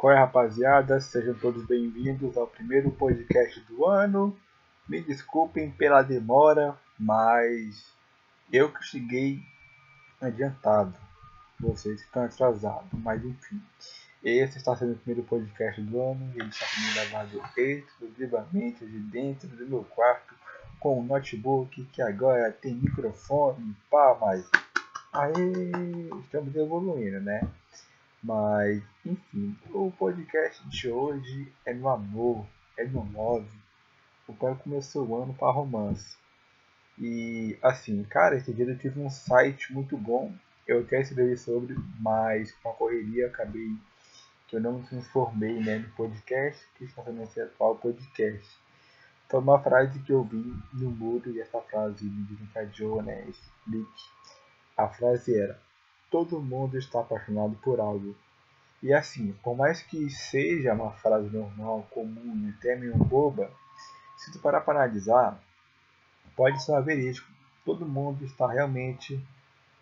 Qual é, rapaziada? Sejam todos bem-vindos ao primeiro podcast do ano. Me desculpem pela demora, mas eu que cheguei adiantado. Vocês estão atrasados, mas enfim. Esse está sendo o primeiro podcast do ano ele está sendo gravado exclusivamente de dentro do meu quarto com um notebook que agora tem microfone, pá, mas aí estamos evoluindo, né? Mas, enfim, o podcast de hoje é no amor, é no love. O pai começou o ano para romance. E, assim, cara, esse dia eu tive um site muito bom. Eu até escrevi sobre, mas com a correria acabei que eu não me informei né, no podcast, que está sendo esse atual podcast. Então, uma frase que eu vi no muro, e essa frase me desencadeou, né, esse clique. A frase era: todo mundo está apaixonado por algo. E assim, por mais que seja uma frase normal, comum, até meio boba, se tu parar para analisar, pode ser verídico. Todo mundo está realmente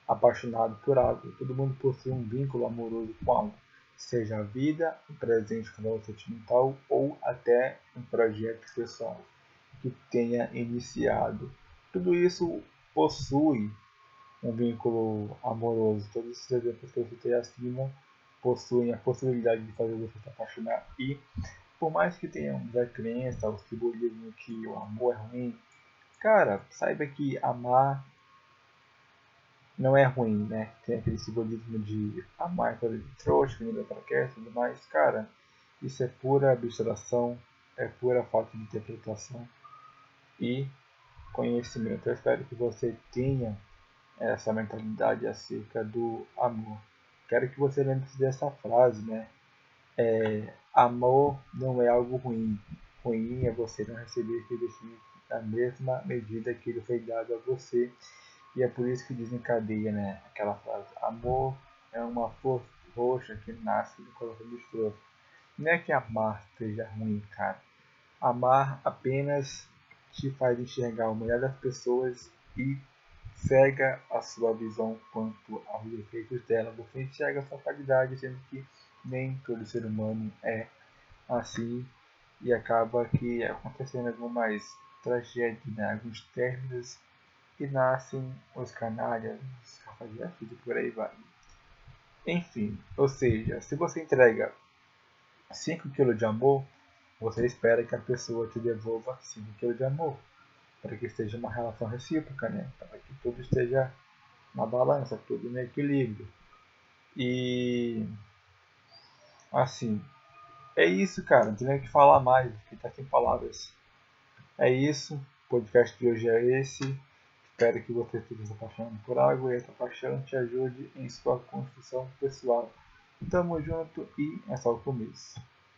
apaixonado por algo. Todo mundo possui um vínculo amoroso com algo. Seja a vida, um presente com valor sentimental ou até um projeto pessoal que tenha iniciado. Tudo isso possui um vínculo amoroso. Todos esses exemplos que eu citei acima possuem a possibilidade de fazer você se apaixonar. E por mais que tenhamos a crença, o simbolismo que o amor é ruim, cara, saiba que amar não é ruim, né? Tem aquele simbolismo de amar coisa de trouxa, que ninguém quer e tudo mais. Cara, isso é pura abstração, é pura falta de interpretação e conhecimento. Eu espero que você tenha essa mentalidade acerca do amor. Quero que você lembre dessa frase, né? É, amor não é algo ruim. Ruim é você não receber esse investimento na mesma medida que ele foi dado a você. E é por isso que desencadeia né, aquela frase. Amor é uma força roxa que nasce do coração do estrofe. Não é que amar seja ruim, cara. Amar apenas te faz enxergar o melhor das pessoas e cega a sua visão quanto aos defeitos dela. Você enxerga a sua qualidade, sendo que nem todo ser humano é assim e acaba que acontecendo algumas tragédias, né? alguns términos e nascem os canalhas, os cafajestes e por aí vai. Enfim, ou seja, se você entrega 5 kg de amor, você espera que a pessoa te devolva 5 kg de amor para que esteja uma relação recíproca, né? Para que tudo esteja na balança, tudo no equilíbrio. E assim, é isso, cara. Não tem nem o que falar mais, porque tá sem palavras. É isso. O podcast de hoje é esse. Espero que você esteja se apaixonando por algo e essa paixão te ajude em sua construção pessoal. Tamo junto e é só o começo.